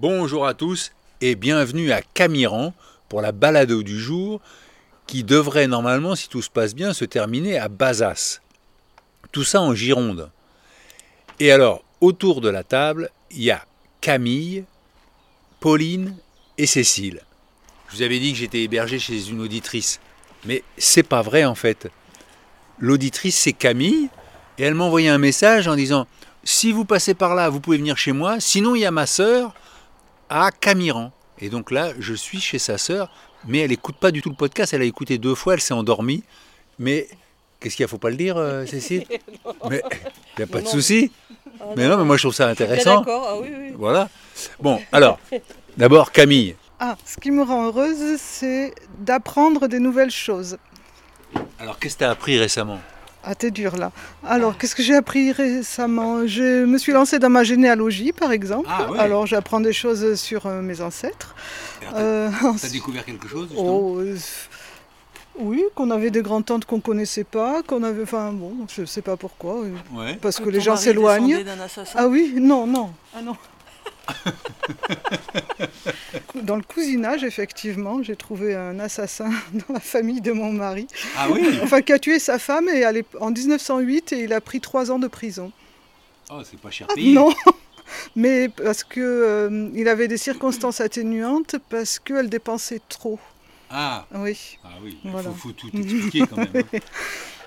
Bonjour à tous et bienvenue à Camiran pour la balado du jour qui devrait normalement, si tout se passe bien, se terminer à Bazas. Tout ça en Gironde. Et alors, autour de la table, il y a Camille, Pauline et Cécile. Je vous avais dit que j'étais hébergé chez une auditrice, mais c'est pas vrai en fait. L'auditrice c'est Camille et elle m'a envoyé un message en disant si vous passez par là, vous pouvez venir chez moi. Sinon, il y a ma sœur à Camiran. Et donc là, je suis chez sa sœur, mais elle écoute pas du tout le podcast. Elle a écouté deux fois, elle s'est endormie. Mais qu'est-ce qu'il y a? Faut pas le dire, euh, Cécile Mais il n'y a pas de souci. mais non, mais moi je trouve ça intéressant. D'accord, ah oui, oui. Voilà. Bon, alors, d'abord Camille. Ah, ce qui me rend heureuse, c'est d'apprendre des nouvelles choses. Alors, qu'est-ce que tu as appris récemment? Ah, t'es dur là. Alors, qu'est-ce que j'ai appris récemment? Je me suis lancée dans ma généalogie, par exemple. Ah. Alors, j'apprends des choses sur euh, mes ancêtres. T'as Euh, découvert quelque chose Oh, euh, oui, qu'on avait des grands-tantes qu'on connaissait pas, qu'on avait. Enfin, bon, je sais pas pourquoi. euh, Ouais. Parce que Ton les gens s'éloignent. descendait d'un assassin? Ah oui, non, non. Ah non. Dans le cousinage, effectivement, j'ai trouvé un assassin dans la famille de mon mari. Ah oui Enfin, qui a tué sa femme et en 1908 et il a pris trois ans de prison. Oh, c'est pas cher Ah, payé. non Mais parce que euh, il avait des circonstances atténuantes parce qu'elle dépensait trop. Ah, Oui, ah oui, il Voilà. faut, faut tout expliquer quand même. hein.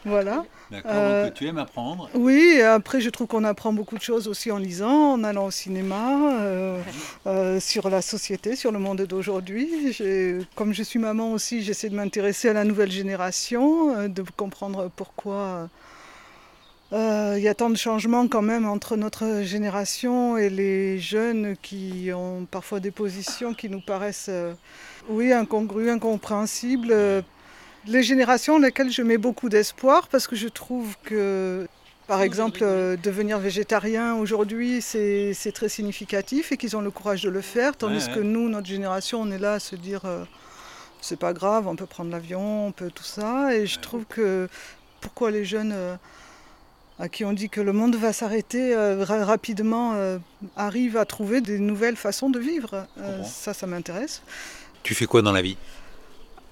Voilà. D'accord, Euh, donc tu aimes apprendre. Oui, et après, je trouve qu'on apprend beaucoup de choses aussi en lisant, en allant au cinéma, euh, euh, sur la société, sur le monde d'aujourd'hui. Comme je suis maman aussi, j'essaie de m'intéresser à la nouvelle génération, euh, de comprendre pourquoi euh, il y a tant de changements quand même entre notre génération et les jeunes qui ont parfois des positions qui nous paraissent, euh, oui, incongrues, incompréhensibles. Les générations dans lesquelles je mets beaucoup d'espoir parce que je trouve que, par exemple, euh, devenir végétarien aujourd'hui, c'est très significatif et qu'ils ont le courage de le faire, tandis Ouais, que nous, notre génération, on est là à se dire euh, c'est pas grave, on peut prendre l'avion, on peut tout ça. Et je trouve que pourquoi les jeunes euh, à qui on dit que le monde va s'arrêter euh, ra- rapidement euh, arrivent à trouver des nouvelles façons de vivre. Euh, ça, ça m'intéresse. Tu fais quoi dans la vie?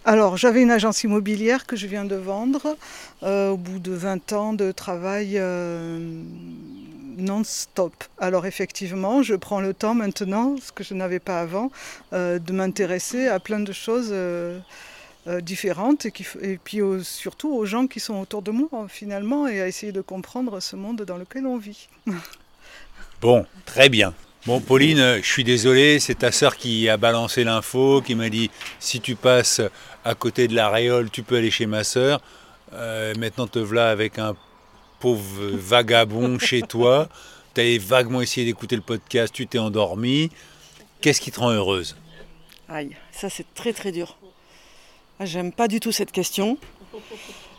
Alors, j'avais une agence immobilière que je viens de vendre euh, au bout de 20 ans de travail euh, non-stop. Alors, effectivement, je prends le temps maintenant, ce que je n'avais pas avant, euh, de m'intéresser à plein de choses différentes et, puis surtout aux gens qui sont autour de moi, finalement, et à essayer de comprendre ce monde dans lequel on vit. Bon, très bien. Bon, Pauline, je suis désolé, c'est ta sœur qui a balancé l'info, qui m'a dit si tu passes à côté de la réole, tu peux aller chez ma sœur. Euh, maintenant, te voilà avec un pauvre vagabond chez toi. Tu avais vaguement essayé d'écouter le podcast, tu t'es endormi. Qu'est-ce qui te rend heureuse? Aïe, ça c'est très très dur. Ah, J'aime pas du tout cette question.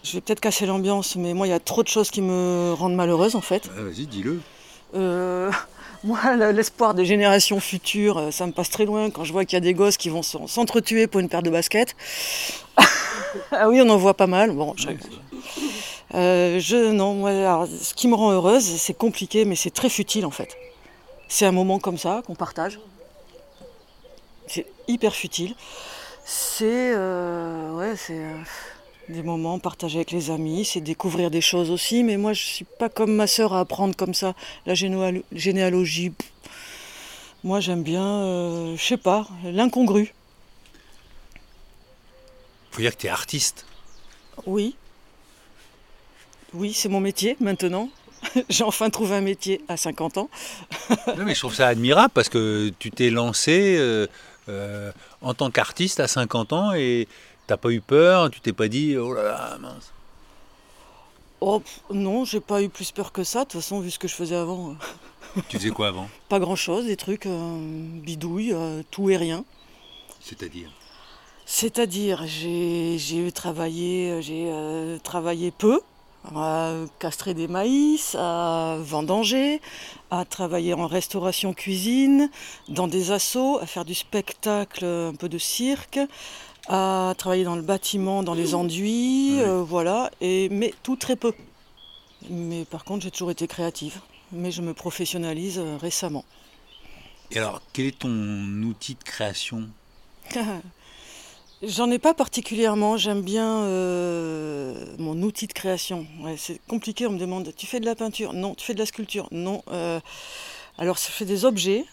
Je vais peut-être casser l'ambiance, mais moi il y a trop de choses qui me rendent malheureuse en fait. Vas-y, dis-le. Euh, moi, le- l'espoir des générations futures, euh, ça me passe très loin quand je vois qu'il y a des gosses qui vont s'en- s'entretuer pour une paire de baskets. ah oui, on en voit pas mal. Bon, je, Euh, je- non, moi, alors, ce qui me rend heureuse, c'est compliqué, mais c'est très futile en fait. C'est un moment comme ça qu'on partage. C'est hyper futile. C'est euh, ouais, c'est euh, des moments partagés avec les amis, c'est découvrir des choses aussi. Mais moi, je suis pas comme ma sœur à apprendre comme ça la généalo- généalogie. pff. Moi, j'aime bien, euh, je sais pas, l'incongru. faut dire que tu es artiste. Oui. Oui, c'est mon métier maintenant. J'ai enfin trouvé un métier à 50 ans. Non, mais je trouve ça admirable parce que tu t'es lancé euh, euh, en tant qu'artiste à 50 ans et t'as pas eu peur, tu t'es pas dit oh là là, mince. Oh non, j'ai pas eu plus peur que ça. De toute façon, vu ce que je faisais avant, Tu faisais quoi avant? Pas grand-chose, des trucs euh, bidouilles, euh, tout et rien. C'est-à-dire? C'est-à-dire, j'ai travaillé, euh, j'ai euh, travaillé peu, à castrer des maïs, à vendanger, à travailler en restauration cuisine, dans des assos, à faire du spectacle, un peu de cirque, à travailler dans le bâtiment, dans les enduits, euh, voilà, et, mais tout très peu. Mais par contre, j'ai toujours été créative, mais je me professionnalise euh, récemment. Et alors, quel est ton outil de création J'en ai pas particulièrement, j'aime bien euh, mon outil de création. Ouais, c'est compliqué, on me demande, tu fais de la peinture? Non. Tu fais de la sculpture? Non. Alors, je fais des objets,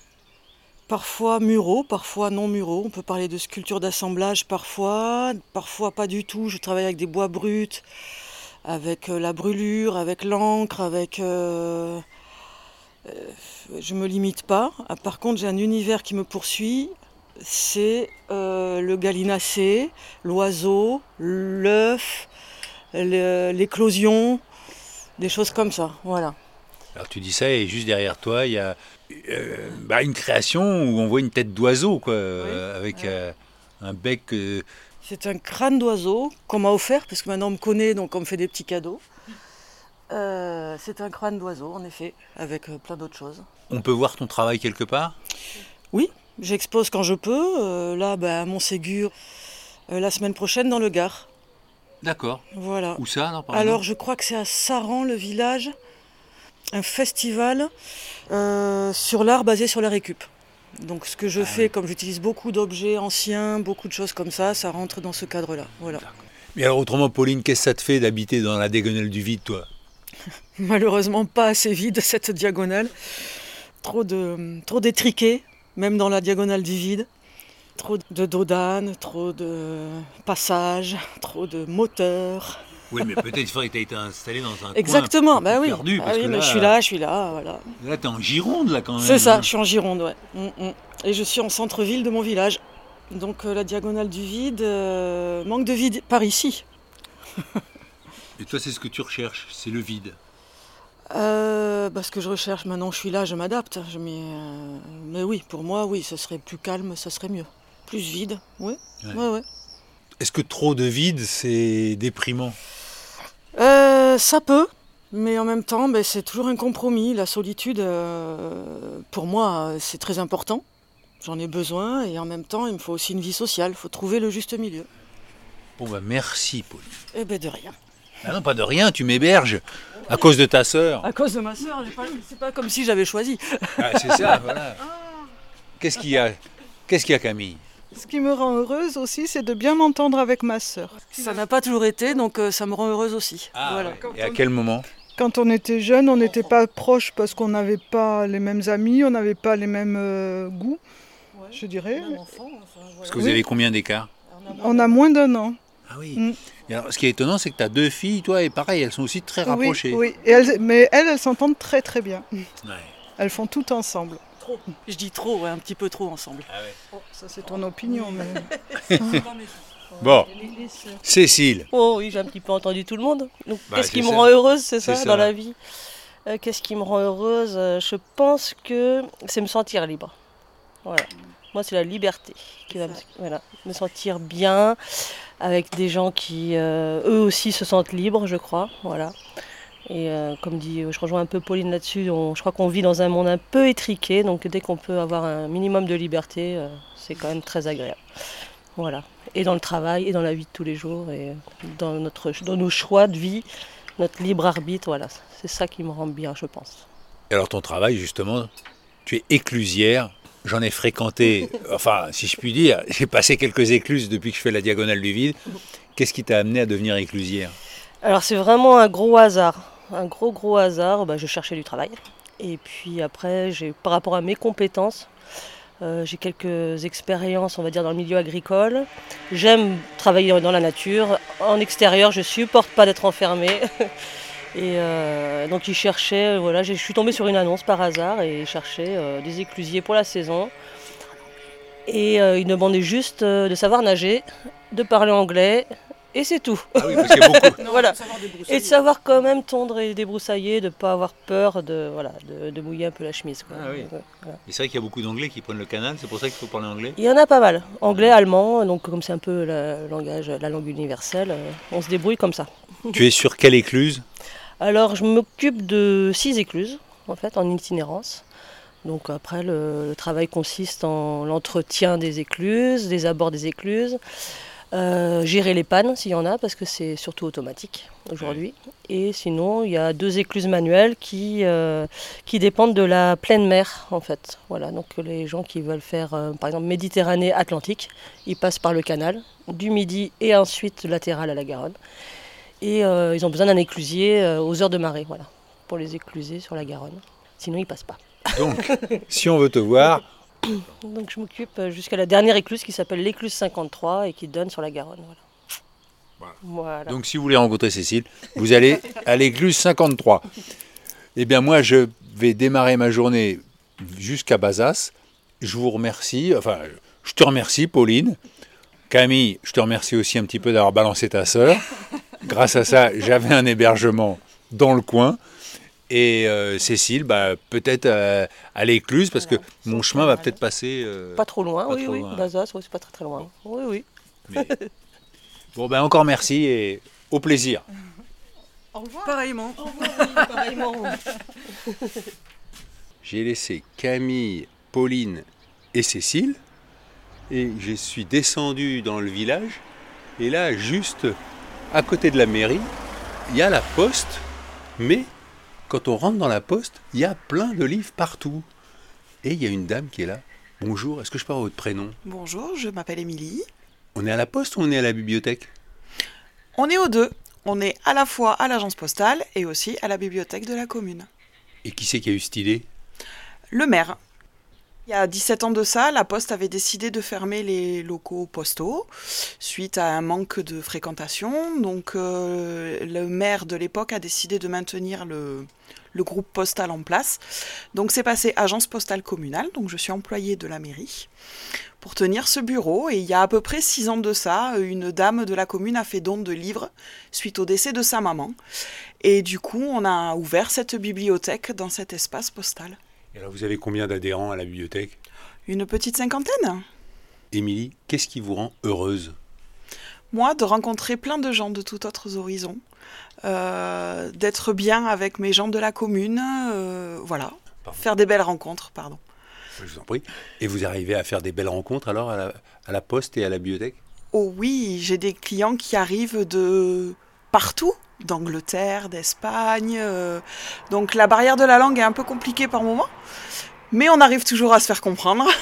parfois muraux, parfois non muraux. On peut parler de sculpture d'assemblage parfois, parfois pas du tout. Je travaille avec des bois bruts, avec euh, la brûlure, avec l'encre, avec... euh, euh, je me limite pas. Ah, Par contre, j'ai un univers qui me poursuit c'est euh, le gallinacé, l'oiseau, l'œuf, l'éclosion, des choses comme ça. Voilà. Alors tu dis ça et juste derrière toi, il y a euh, bah, une création où on voit une tête d'oiseau, quoi, euh, avec Ouais. euh, un bec. C'est un crâne d'oiseau qu'on m'a offert parce que maintenant on me connaît donc on me fait des petits cadeaux. Euh, c'est un crâne d'oiseau en effet, avec plein d'autres choses. on peut voir ton travail quelque part? J'expose quand je peux. euh, là, bah, à Montségur, euh, la semaine prochaine dans le Gard. D'accord. Voilà. Où ça alors, par Alors, je crois que c'est à Saran, le village, un festival euh, sur l'art basé sur la récup. Donc, ce que je Ah fais, oui. comme j'utilise beaucoup d'objets anciens, beaucoup de choses comme ça, ça rentre dans ce cadre-là. Voilà. Mais alors autrement, Pauline, qu'est-ce que ça te fait d'habiter dans la diagonale du vide, toi? Malheureusement, pas assez vide cette diagonale. Trop de, trop d'étriqués, même dans la diagonale du vide. Trop de dodanes, trop de passages, trop de moteurs. Oui, mais peut-être il faudrait que tu aies été installé dans un Exactement, coin bah oui. perdu, Ah parce oui, que mais là, je suis là, je suis là, voilà. Là, t'es en Gironde, là, quand même. C'est ça, je suis en Gironde, ouais. Mm, mm. Et je suis en centre-ville de mon village. Donc euh, la diagonale du vide, euh, manque de vide par ici. Et toi, c'est ce que tu recherches, c'est le vide. Euh, bah, ce que je recherche maintenant, je suis là, je m'adapte. Je m'y, euh, Mais oui, pour moi, oui, ce serait plus calme, ça serait mieux. Plus vide, oui. Ouais. Ouais, ouais. Est-ce que trop de vide, c'est déprimant? Euh, ça peut, mais en même temps, ben, c'est toujours un compromis. La solitude, euh, pour moi, c'est très important. J'en ai besoin et en même temps, il me faut aussi une vie sociale. Il faut trouver le juste milieu. Bon, bah merci, Pauline. Eh ben de rien. Ah non, pas de rien, tu m'héberges. À cause de ta sœur. À cause de ma soeur, c'est pas comme si j'avais choisi. Ah, c'est ça, voilà. Qu'est-ce qu'il y a? Qu'est-ce qu'il y a, Camille? Ce qui me rend heureuse aussi, c'est de bien m'entendre avec ma sœur. Ça n'a pas toujours été, donc euh, ça me rend heureuse aussi. voilà. ouais. Et à quel moment? Quand on était jeune, on n'était pas proches parce qu'on n'avait pas les mêmes amis, on n'avait pas les mêmes euh, goûts, je dirais. Parce que vous Oui. avez combien d'écart? On a moins d'un an. Ah oui. Mm. Et alors, ce qui est étonnant, c'est que tu as deux filles, toi, et pareil, elles sont aussi très rapprochées. Oui, oui. Et elles- mais elles, elles s'entendent très très bien. Ouais. Elles font tout ensemble. Trop. Je dis trop, ouais, un petit peu trop ensemble. Ah ouais. Oh, ça c'est ton opinion. Mais... Bon, Cécile. Oh oui, j'ai un petit peu entendu tout le monde. Donc, Bah, qu'est-ce qui me rend heureuse, c'est ça, ça. dans la vie? Euh, Qu'est-ce qui me rend heureuse? Je pense que c'est me sentir libre. Voilà. Moi, c'est la liberté qui va me, voilà, me sentir bien avec des gens qui, euh, eux aussi, se sentent libres, je crois. Voilà. Et euh, comme dit, je rejoins un peu Pauline là-dessus. on- je crois qu'on vit dans un monde un peu étriqué, donc dès qu'on peut avoir un minimum de liberté, euh, c'est quand même très agréable. Voilà. Et dans le travail, et dans la vie de tous les jours, et dans, notre, dans nos choix de vie, notre libre arbitre, voilà. C'est ça qui me rend bien, je pense. Et alors, ton travail, justement, tu es éclusière. J'en ai fréquenté, enfin, si je puis dire, j'ai passé quelques écluses depuis que je fais la diagonale du vide. Qu'est-ce qui t'a amené à devenir éclusière? Alors c'est vraiment un gros hasard, un gros gros hasard. Bah, je cherchais du travail. Et puis après, par rapport à mes compétences, euh, j'ai quelques expériences, on va dire, dans le milieu agricole. J'aime travailler dans la nature. En extérieur, je supporte pas d'être enfermée. Et euh, donc ils voilà, je suis tombée sur une annonce par hasard et ils euh, des éclusiers pour la saison. Et ils demandaient juste de savoir nager, de parler anglais Et c'est tout. Ah oui, parce qu'il y a beaucoup. voilà. Et de savoir quand même tondre et débroussailler, de ne pas avoir peur de, voilà, de, de mouiller un peu la chemise. quoi. Ah oui. Ouais, voilà. Et C'est vrai qu'il y a beaucoup d'anglais qui prennent le canal, c'est pour ça qu'il faut parler anglais? Il y en a pas mal. Anglais, allemand, donc comme c'est un peu la, le langage, la langue universelle, euh, on se débrouille comme ça. Tu es sur quelle écluse? Alors, je m'occupe de six écluses, en fait, en itinérance. Donc après, le, le travail consiste en l'entretien des écluses, des abords des écluses, euh, gérer les pannes s'il y en a, parce que c'est surtout automatique aujourd'hui. Et sinon, il y a deux écluses manuelles qui, euh, qui dépendent de la pleine mer, en fait. Voilà, donc les gens qui veulent faire, euh, par exemple, Méditerranée-Atlantique, ils passent par le canal, du Midi et ensuite latéral à la Garonne. Et ils ont besoin d'un éclusier aux heures de marée, voilà, pour les écluser sur la Garonne. Sinon, ils passent pas. Donc, si on veut te voir, Donc je m'occupe euh, jusqu'à la dernière écluse qui s'appelle l'écluse 53 et qui donne sur la Garonne. Voilà. Voilà. donc si vous voulez rencontrer Cécile, vous allez à l'écluse 53. Eh bien moi, je vais démarrer ma journée jusqu'à Bazas. Je vous remercie, enfin, je te remercie Pauline. Camille, je te remercie aussi un petit peu d'avoir balancé ta sœur. Grâce à ça, j'avais un hébergement dans le coin. Et euh, Cécile, bah, peut-être euh, à l'écluse, parce que mon chemin va peut-être passer. euh, Pas trop loin, pas oui, trop oui. Bazas, oui, c'est pas très très loin. Oui, oui. mais- Bon, ben encore merci et au plaisir. Au revoir. Pareillement. Pareillement. J'ai laissé Camille, Pauline et Cécile et je suis descendu dans le village et là juste à côté de la mairie il y a la poste mais quand on rentre dans la poste il y a plein de livres partout et il y a une dame qui est là. Bonjour, est-ce que je avoir votre prénom? Bonjour, je m'appelle Émilie. On est à la poste ou on est à la bibliothèque? On est aux deux. On est à la fois à l'agence postale et aussi à la bibliothèque de la commune. Et qui c'est qui a eu cette idée? Le maire. Il y a 17 ans de ça, la Poste avait décidé de fermer les locaux postaux suite à un manque de fréquentation. Donc euh, le maire de l'époque a décidé de maintenir le, le groupe postal en place. Donc c'est passé agence postale communale, donc je suis employée de la mairie pour tenir ce bureau. Et il y a à peu près 6 ans de ça, une dame de la commune a fait don de livres suite au décès de sa maman. Et du coup, on a ouvert cette bibliothèque dans cet espace postal. Et alors vous avez combien d'adhérents à la bibliothèque? Une petite cinquantaine Émilie, qu'est-ce qui vous rend heureuse? Moi, de rencontrer plein de gens de tout autres horizons, euh, d'être bien avec mes gens de la commune, euh, voilà. Pardon. Faire des belles rencontres, pardon. Je vous en prie. Et vous arrivez à faire des belles rencontres alors à la, à la poste et à la bibliothèque? Oh oui, j'ai des clients qui arrivent de partout, d'Angleterre, d'Espagne. euh, donc la barrière de la langue est un peu compliquée par moment, mais on arrive toujours à se faire comprendre.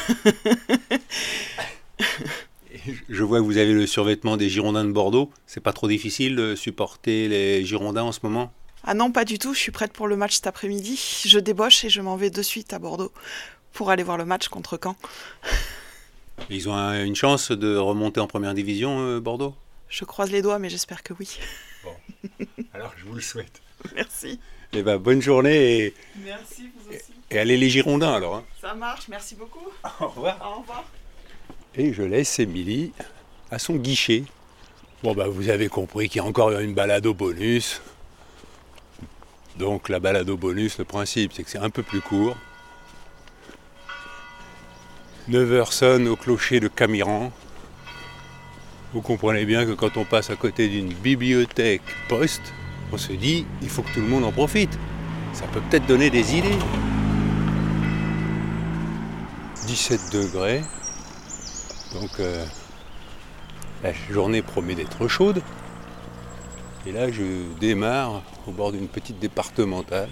Je vois que vous avez le survêtement des Girondins de Bordeaux. C'est pas trop difficile de supporter les Girondins en ce moment? Ah non, pas du tout, je suis prête pour le match cet après-midi. Je débauche et je m'en vais de suite à Bordeaux pour aller voir le match contre Caen. Ils ont un- une chance de remonter en première division, euh, Bordeaux? Je croise les doigts, mais j'espère que oui. Alors je vous le souhaite. Merci. Eh ben, bonne journée et, Merci, vous aussi. et allez les Girondins alors. hein. Ça marche, merci beaucoup. Au revoir. Au revoir. Et je laisse Émilie à son guichet. Bon, bah, vous avez compris qu'il y a encore une balade au bonus. Donc, la balade au bonus, le principe, c'est que c'est un peu plus court. 9h sonne au clocher de Camiran. Vous comprenez bien que quand on passe à côté d'une bibliothèque poste, on se dit, il faut que tout le monde en profite. Ça peut peut-être donner des idées. 17 degrés. Donc euh, la journée promet d'être chaude. Et là, je démarre au bord d'une petite départementale.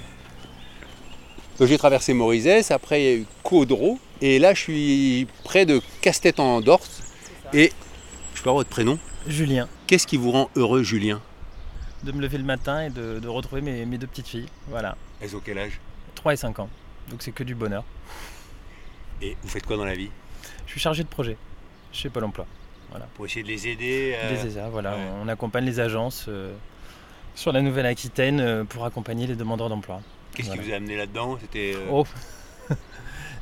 Donc j'ai traversé Morizès, après il y a eu Caudreau, et là je suis près de Castet en Dorse. Et peux avoir votre prénom Julien, Qu'est-ce qui vous rend heureux, Julien de me lever le matin et de, de retrouver mes, mes deux petites filles. Voilà, Elles ont quel âge 3 et 5 ans. Donc c'est que du bonheur. Et vous faites quoi dans la vie Je suis chargé de projet chez Pôle emploi. Pour essayer de les aider euh, Les voilà. ouais. On accompagne les agences euh, sur la Nouvelle-Aquitaine euh, pour accompagner les demandeurs d'emploi. Qu'est-ce Voilà. qui vous a amené là-dedans? C'était euh, Oh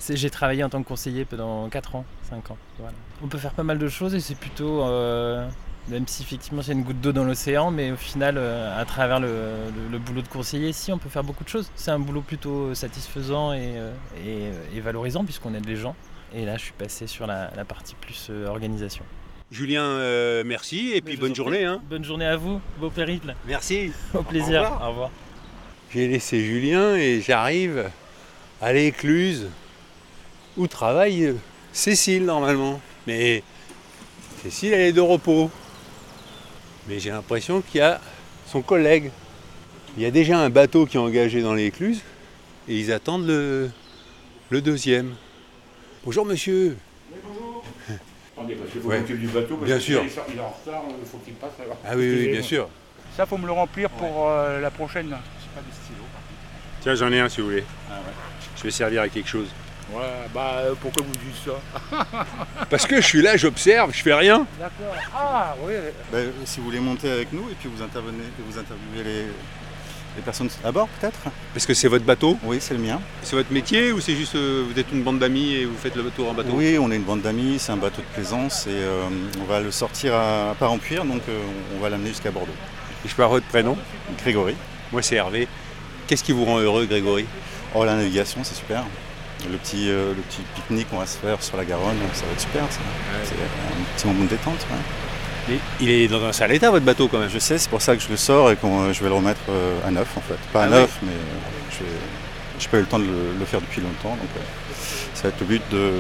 J'ai travaillé en tant que conseiller pendant 4 ans, 5 ans. Voilà. On peut faire pas mal de choses et c'est plutôt euh, Même si effectivement c'est une goutte d'eau dans l'océan, mais au final, euh, à travers le, le- le boulot de conseiller ici, on peut faire beaucoup de choses. C'est un boulot plutôt satisfaisant et, euh, et- et valorisant puisqu'on aide les gens. Et là, je suis passé sur la, la partie plus euh, organisation. Julien, euh, merci et puis bonne journée. hein. Bonne journée à vous, beau périple. Merci. Au plaisir. revoir. Au revoir. J'ai laissé Julien et j'arrive à l'écluse où travaille euh, Cécile normalement. Mais Cécile, elle est de repos. Mais j'ai l'impression qu'il y a son collègue. Il y a déjà un bateau qui est engagé dans l'écluse et ils attendent le, le deuxième. Bonjour monsieur. Attendez, parce qu'il faut Ouais. s'occuper du bateau. parce Bien que sûr. Il est en retard, il faut qu'il passe. alors. Ah oui, oui, bien sûr. Ça, faut me le remplir pour euh, la prochaine. Pas. Tiens, j'en ai un si vous voulez. Ah ouais. Je vais servir à quelque chose. Ouais, bah euh, pourquoi vous dites ça Parce que je suis là, j'observe, je fais rien. D'accord. Ah oui. Ben, si vous voulez monter avec nous et puis vous intervenez, vous interviewez les, les personnes à bord peut-être Parce que c'est votre bateau Oui, c'est le mien. C'est votre métier ou c'est juste euh, vous êtes une bande d'amis et vous faites le tour en bateau? Oui, on est une bande d'amis, c'est un bateau de plaisance et euh, on va le sortir à, à puir donc euh, on va l'amener jusqu'à Bordeaux. Et je peux avoir votre prénom? Grégory. Moi c'est Hervé. Qu'est-ce qui vous rend heureux Grégory? Oh, la navigation, c'est super. Le petit, euh, le petit pique-nique qu'on va se faire sur la Garonne, ça va être super. ça. C'est un petit moment de détente. ouais. Il est dans un sale état votre bateau quand même. Je sais, c'est pour ça que je le sors et que je vais le remettre euh, à neuf en fait. Pas à Ah neuf, mais euh, je n'ai pas eu le temps de le, le faire depuis longtemps. Donc euh, ça va être le but de,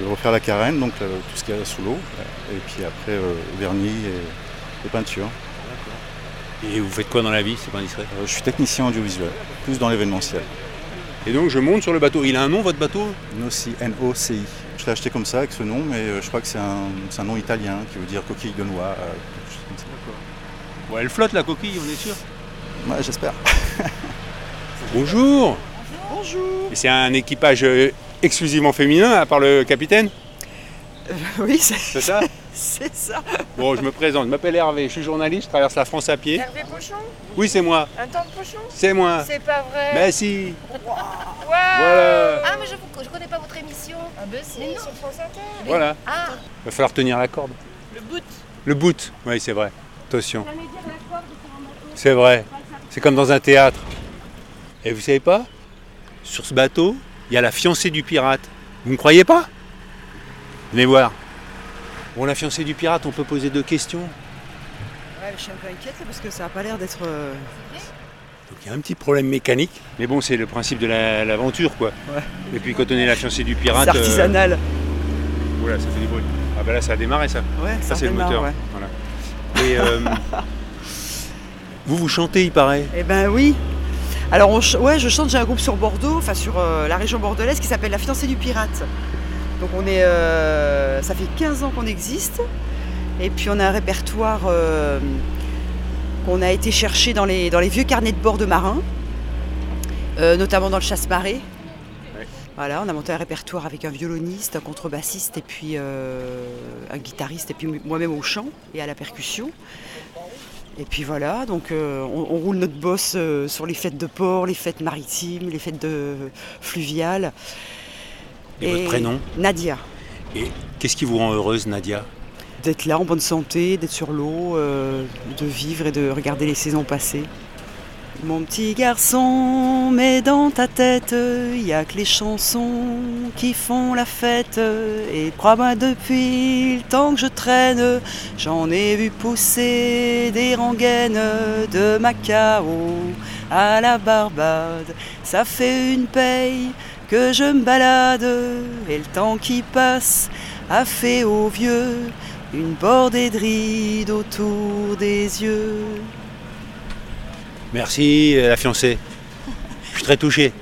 de refaire la carène, donc euh, tout ce qu'il y a sous l'eau. Et puis après, euh, vernis et, et peinture. Et vous faites quoi dans la vie C'est pas indiscret? Euh, je suis technicien audiovisuel, plus dans l'événementiel. Et donc je monte sur le bateau. Il a un nom votre bateau? Noci, N-O-C-I. Je l'ai acheté comme ça avec ce nom, mais euh, je crois que c'est un, nom italien qui veut dire coquille de noix. euh, quelque chose comme ça. Bon, elle flotte la coquille, on est sûr? Ouais, j'espère. Bonjour. Bonjour. Et c'est un équipage euh, exclusivement féminin à part le capitaine? Oui, c'est C'est ça? c'est ça. Bon, je me présente. Je m'appelle Hervé. Je suis journaliste. Je traverse la France à pied. Hervé Pochon Oui, c'est moi. Un temps de pochon C'est moi. C'est pas vrai Mais si. Waouh Voilà. Ah, mais je, vous, je connais pas votre émission. Ah, ben si, sur France Inter. Voilà. Ah, Va falloir tenir la corde. le boot. Le boot. Oui, c'est vrai. Attention. C'est vrai. C'est comme dans un théâtre. Et vous savez pas? Sur ce bateau, il y a la fiancée du pirate. Vous ne croyez pas? Venez voir. Bon, la fiancée du pirate, on peut poser deux questions. Ouais, je suis un peu inquiète là, parce que ça a pas l'air d'être. euh, Donc il y a un petit problème mécanique. Mais bon, c'est le principe de la- l'aventure, quoi. Ouais. Et puis quand on est la fiancée du pirate. c'est artisanal. euh, Oula, ça fait du bruit. Ah bah là, ça a démarré, ça. Ouais, Ça, c'est le moteur. ouais. Voilà. Et euh, vous, vous chantez, il paraît? Eh ben oui. Alors, on ch- ouais, je chante, j'ai un groupe sur Bordeaux, enfin sur euh, la région bordelaise qui s'appelle La Fiancée du Pirate. Donc on est, euh, ça fait 15 ans qu'on existe. Et puis on a un répertoire euh, qu'on a été chercher dans les, dans les vieux carnets de bord de marins, euh, notamment dans le chasse-marée. Ouais. Voilà, on a monté un répertoire avec un violoniste, un contrebassiste et puis un guitariste et puis moi-même au chant et à la percussion. Et puis voilà, donc euh, on, on roule notre bosse euh, sur les fêtes de port, les fêtes maritimes, les fêtes de fluviales. Et, votre prénom Nadia. Et qu'est-ce qui vous rend heureuse, Nadia D'être là en bonne santé, d'être sur l'eau, euh, de vivre et de regarder les saisons passer. Mon petit garçon, mets dans ta tête, il y a que les chansons qui font la fête. Et crois-moi, depuis le temps que je traîne, j'en ai vu pousser des rengaines de Macao à la Barbade. Ça fait une paye que je me balade, et le temps qui passe a fait aux vieux une bordée de rides autour des yeux. Merci, euh, la fiancée. Je suis très touché.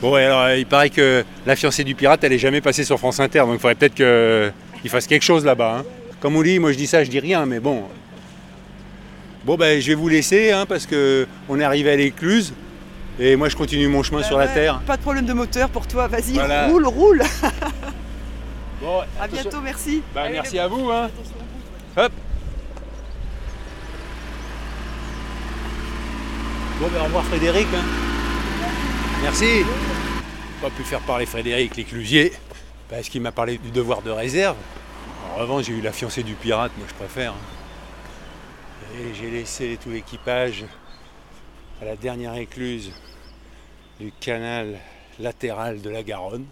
Bon, ouais, alors euh, il paraît que la fiancée du pirate, elle est jamais passée sur France Inter, donc il faudrait peut-être qu'il fasse quelque chose là-bas. hein. Comme on dit, moi je dis ça, je dis rien, mais bon. Bon, ben je vais vous laisser, hein, parce que on est arrivé à l'écluse, et moi je continue mon chemin sur la terre. Pas de problème de moteur pour toi, vas-y, Voilà. roule, roule. Bon, À bientôt, merci. Bah, merci à vous. Hein. Hop. Bon, ben, au revoir Frédéric. hein. Merci. Pas pu faire parler Frédéric l'éclusier parce qu'il m'a parlé du devoir de réserve. En revanche, j'ai eu la fiancée du pirate, moi je préfère. hein. Et j'ai laissé tout l'équipage la dernière écluse du canal latéral de la Garonne.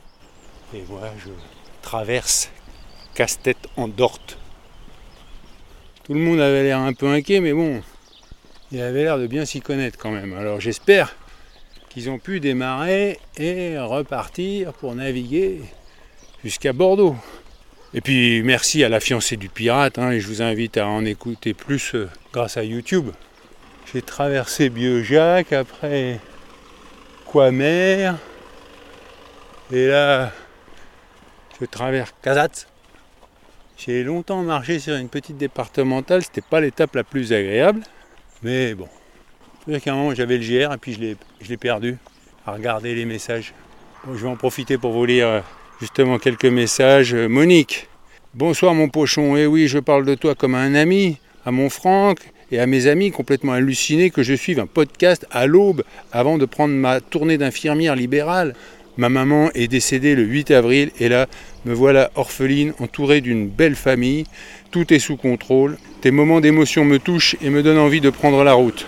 Et moi, je traverse casse-tête en dorte. Tout le monde avait l'air un peu inquiet, mais bon, il avait l'air de bien s'y connaître quand même. Alors j'espère qu'ils ont pu démarrer et repartir pour naviguer jusqu'à Bordeaux. Et puis merci à la fiancée du pirate, hein, et je vous invite à en écouter plus euh, grâce à YouTube. J'ai traversé Bieujac, après Quamer, et là je traverse Casats. J'ai longtemps marché sur une petite départementale, c'était pas l'étape la plus agréable, mais bon. C'est-à-dire qu'à un moment j'avais le GR et puis je l'ai, perdu à regarder les messages. Je vais en profiter pour vous lire euh, justement quelques messages. Euh, Monique, bonsoir mon pochon, eh oui je parle de toi comme un ami, à mon Franck et à mes amis complètement hallucinés que je suive un podcast à l'aube avant de prendre ma tournée d'infirmière libérale. Ma maman est décédée le 8 avril et là, me voilà orpheline, entourée d'une belle famille. Tout est sous contrôle. Tes moments d'émotion me touchent et me donnent envie de prendre la route.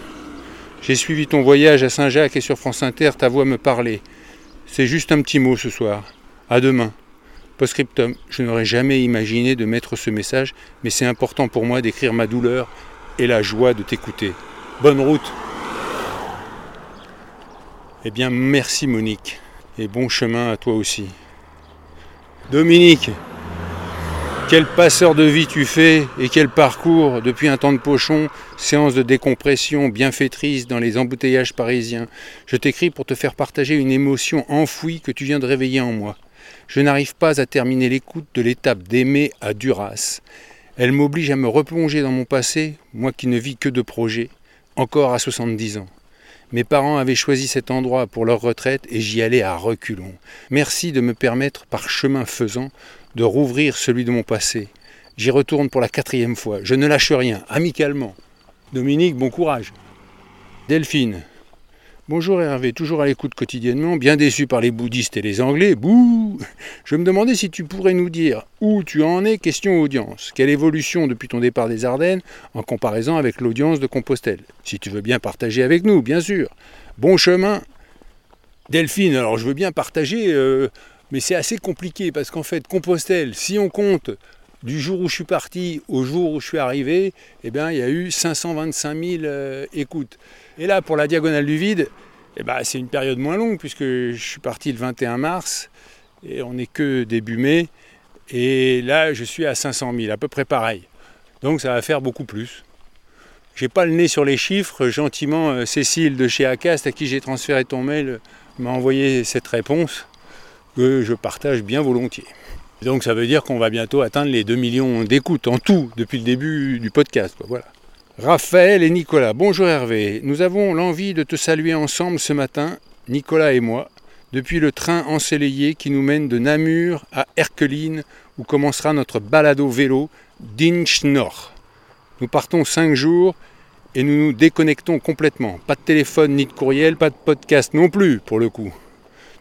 J'ai suivi ton voyage à Saint-Jacques et sur France Inter, ta voix me parlait. C'est juste un petit mot ce soir. À demain. Postscriptum, je n'aurais jamais imaginé de mettre ce message, mais c'est important pour moi d'écrire ma douleur et la joie de t'écouter. Bonne route. Eh bien, merci Monique, et bon chemin à toi aussi. Dominique, quel passeur de vie tu fais et quel parcours depuis un temps de pochon, séance de décompression bienfaitrice dans les embouteillages parisiens. Je t'écris pour te faire partager une émotion enfouie que tu viens de réveiller en moi. Je n'arrive pas à terminer l'écoute de l'étape d'aimer à Duras. Elle m'oblige à me replonger dans mon passé, moi qui ne vis que de projets, encore à 70 ans. Mes parents avaient choisi cet endroit pour leur retraite et j'y allais à reculons. Merci de me permettre, par chemin faisant, de rouvrir celui de mon passé. J'y retourne pour la quatrième fois. Je ne lâche rien, amicalement. Dominique, bon courage. Delphine. Bonjour Hervé, toujours à l'écoute quotidiennement, bien déçu par les bouddhistes et les anglais. Bouh Je me demandais si tu pourrais nous dire où tu en es question audience. Quelle évolution depuis ton départ des Ardennes en comparaison avec l'audience de Compostelle? Si tu veux bien partager avec nous, bien sûr. Bon chemin. Delphine, alors je veux bien partager, euh, mais c'est assez compliqué parce qu'en fait, Compostelle, si on compte du jour où je suis parti au jour où je suis arrivé, eh bien, il y a eu 525 000 euh, écoutes. Et là, pour la diagonale du vide, eh ben, c'est une période moins longue puisque je suis parti le 21 mars et on n'est que début mai. Et là, je suis à 500 000, à peu près pareil. Donc ça va faire beaucoup plus. J'ai pas le nez sur les chiffres. Gentiment, euh, Cécile de chez Acast, à qui j'ai transféré ton mail, m'a envoyé cette réponse que je partage bien volontiers. Donc ça veut dire qu'on va bientôt atteindre les 2 millions d'écoutes en tout depuis le début du podcast. Voilà. Raphaël et Nicolas, bonjour Hervé. Nous avons l'envie de te saluer ensemble ce matin, Nicolas et moi, depuis le train ensoleillé qui nous mène de Namur à Erkeline, où commencera notre balado vélo d'Inch-Nord. Nous partons 5 jours et nous nous déconnectons complètement. Pas de téléphone ni de courriel, pas de podcast non plus pour le coup.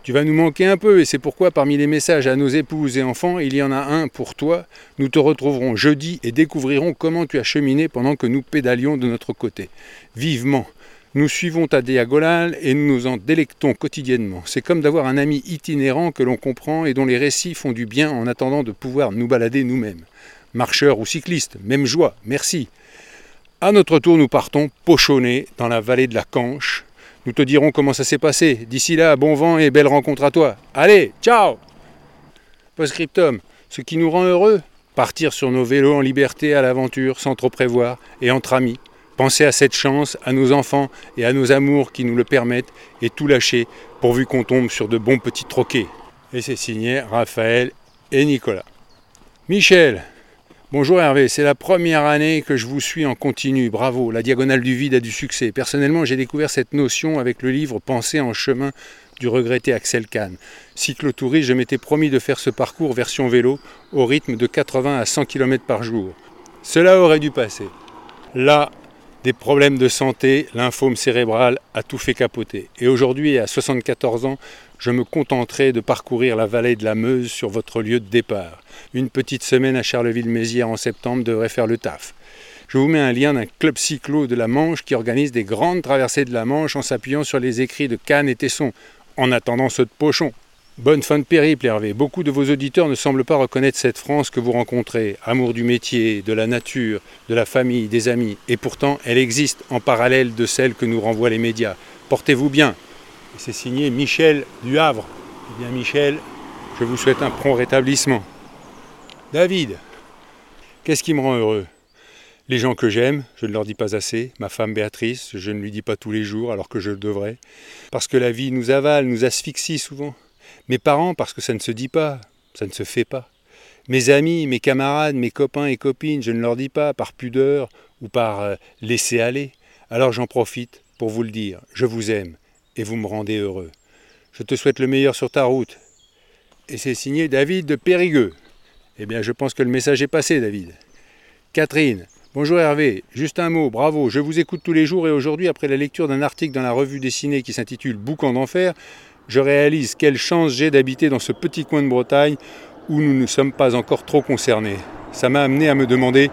Tu vas nous manquer un peu et c'est pourquoi parmi les messages à nos épouses et enfants, il y en a un pour toi. Nous te retrouverons jeudi et découvrirons comment tu as cheminé pendant que nous pédalions de notre côté. Vivement. Nous suivons ta diagonale et nous nous en délectons quotidiennement. C'est comme d'avoir un ami itinérant que l'on comprend et dont les récits font du bien en attendant de pouvoir nous balader nous-mêmes. Marcheurs ou cyclistes, même joie, merci. À notre tour, nous partons pochonner dans la vallée de la Canche. Nous te dirons comment ça s'est passé. D'ici là, bon vent et belle rencontre à toi. Allez, ciao Postscriptum, ce qui nous rend heureux, partir sur nos vélos en liberté à l'aventure sans trop prévoir et entre amis. Penser à cette chance, à nos enfants et à nos amours qui nous le permettent et tout lâcher pourvu qu'on tombe sur de bons petits troquets. Et c'est signé Raphaël et Nicolas. Michel, Bonjour Hervé, c'est la première année que je vous suis en continu. Bravo, la diagonale du vide a du succès. Personnellement, j'ai découvert cette notion avec le livre Penser en chemin du regretté Axel Kahn. Cyclotouriste, je m'étais promis de faire ce parcours version vélo au rythme de 80 à 100 km par jour. Cela aurait dû passer. Là, des problèmes de santé, lymphome cérébral a tout fait capoter. Et aujourd'hui, à 74 ans, je me contenterai de parcourir la vallée de la Meuse sur votre lieu de départ. Une petite semaine à Charleville-Mézières en septembre devrait faire le taf. Je vous mets un lien d'un club cyclo de la Manche qui organise des grandes traversées de la Manche en s'appuyant sur les écrits de Cannes et Tesson, en attendant ceux de Pochon. Bonne fin de périple, Hervé. Beaucoup de vos auditeurs ne semblent pas reconnaître cette France que vous rencontrez. Amour du métier, de la nature, de la famille, des amis. Et pourtant, elle existe en parallèle de celle que nous renvoient les médias. Portez-vous bien. C'est signé Michel du Havre. Eh bien, Michel, je vous souhaite un prompt rétablissement. David, qu'est-ce qui me rend heureux? Les gens que j'aime, je ne leur dis pas assez. Ma femme Béatrice, je ne lui dis pas tous les jours alors que je le devrais. Parce que la vie nous avale, nous asphyxie souvent. Mes parents, parce que ça ne se dit pas, ça ne se fait pas. Mes amis, mes camarades, mes copains et copines, je ne leur dis pas par pudeur ou par euh, laisser aller. Alors j'en profite pour vous le dire, je vous aime et vous me rendez heureux. Je te souhaite le meilleur sur ta route. Et c'est signé David de Périgueux. Eh bien, je pense que le message est passé, David. Catherine, bonjour Hervé, juste un mot, bravo, je vous écoute tous les jours et aujourd'hui, après la lecture d'un article dans la revue dessinée qui s'intitule Boucan d'enfer, je réalise quelle chance j'ai d'habiter dans ce petit coin de Bretagne où nous ne sommes pas encore trop concernés. Ça m'a amené à me demander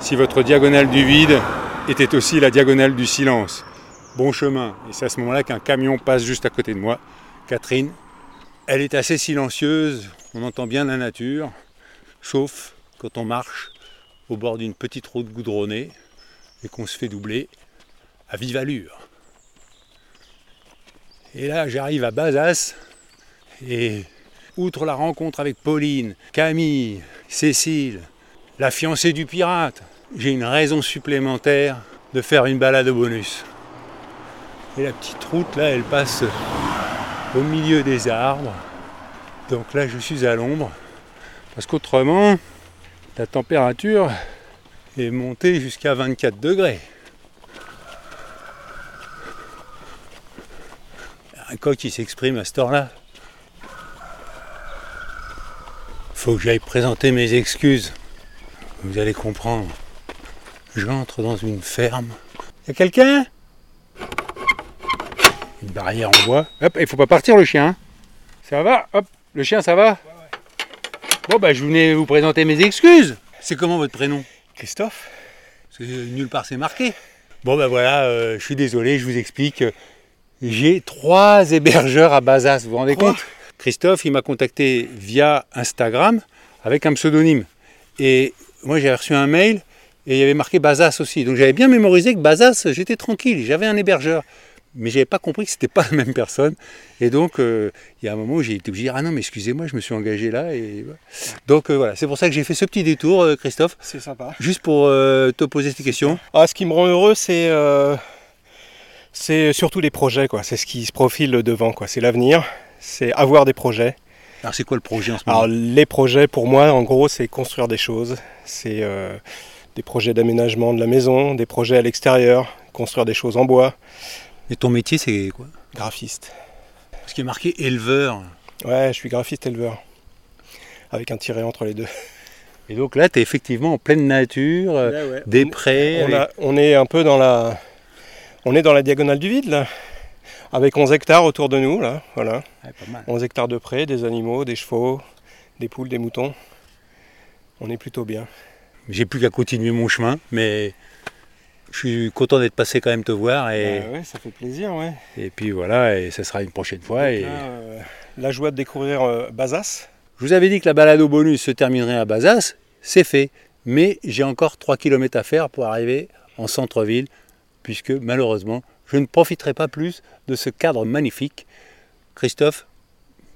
si votre diagonale du vide était aussi la diagonale du silence. Bon chemin. Et c'est à ce moment-là qu'un camion passe juste à côté de moi. Catherine, elle est assez silencieuse, on entend bien la nature, sauf quand on marche au bord d'une petite route goudronnée et qu'on se fait doubler à vive allure. Et là, j'arrive à Bazas et outre la rencontre avec Pauline, Camille, Cécile, la fiancée du pirate, j'ai une raison supplémentaire de faire une balade au bonus. Et la petite route là, elle passe au milieu des arbres. Donc là, je suis à l'ombre. Parce qu'autrement, la température est montée jusqu'à 24 degrés. un coq qui s'exprime à ce heure-là. Faut que j'aille présenter mes excuses. Vous allez comprendre. J'entre dans une ferme. Y a quelqu'un? Une barrière en bois. Hop, il faut pas partir le chien. Hein. Ça va Hop, le chien ça va Bon bah je venais vous présenter mes excuses. C'est comment votre prénom? Christophe. C'est nulle part c'est marqué. Bon bah voilà, euh, je suis désolé, je vous explique. J'ai trois hébergeurs à Bazas, vous vous rendez compte? Christophe, il m'a contacté via Instagram avec un pseudonyme. Et moi, j'ai reçu un mail et il y avait marqué Bazas aussi. Donc j'avais bien mémorisé que Bazas, j'étais tranquille, j'avais un hébergeur. Mais j'avais pas compris que c'était pas la même personne. Et donc, euh, il y a un moment où j'ai été obligé de dire Ah non, mais excusez-moi, je me suis engagé là. Et... Donc euh, voilà, c'est pour ça que j'ai fait ce petit détour, euh, Christophe. C'est sympa. Juste pour te poser ces questions. Ah, ce qui me rend heureux, c'est c'est surtout les projets, quoi. C'est ce qui se profile devant, quoi. C'est l'avenir, c'est avoir des projets. Alors c'est quoi le projet en ce moment? Alors les projets, pour moi, en gros, c'est construire des choses. C'est des projets d'aménagement de la maison, des projets à l'extérieur, construire des choses en bois. Et ton métier, c'est quoi Graphiste. Ce qui est marqué éleveur. Ouais, je suis graphiste éleveur. Avec un tiret entre les deux. Et donc là, tu es effectivement en pleine nature, euh, des prés. on, est un peu dans la, on est dans la diagonale du vide là, avec 11 hectares autour de nous là, voilà. 11 hectares de près, des animaux, des chevaux, des poules, des moutons. On est plutôt bien. J'ai plus qu'à continuer mon chemin, mais je suis content d'être passé quand même te voir et. Bah ouais, ça fait plaisir, ouais. Et puis voilà, et ça sera une prochaine fois. Et... Euh, la joie de découvrir euh, Bazas. Je vous avais dit que la balade au bonus se terminerait à Bazas, c'est fait. Mais j'ai encore 3 km à faire pour arriver en centre-ville puisque malheureusement, je ne profiterai pas plus de ce cadre magnifique. Christophe,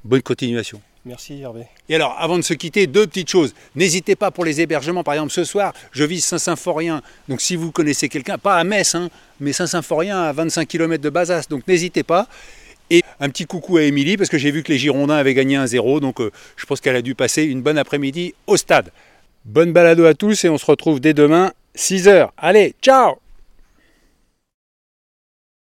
bonne continuation. Merci Hervé. Et alors, avant de se quitter, deux petites choses. N'hésitez pas pour les hébergements. Par exemple, ce soir, je vise Saint-Symphorien. Donc, si vous connaissez quelqu'un, pas à Metz, hein, mais Saint-Symphorien à 25 km de Bazas. Donc, n'hésitez pas. Et un petit coucou à Émilie, parce que j'ai vu que les Girondins avaient gagné un 0 Donc, euh, je pense qu'elle a dû passer une bonne après-midi au stade. Bonne balado à tous et on se retrouve dès demain, 6h. Allez, ciao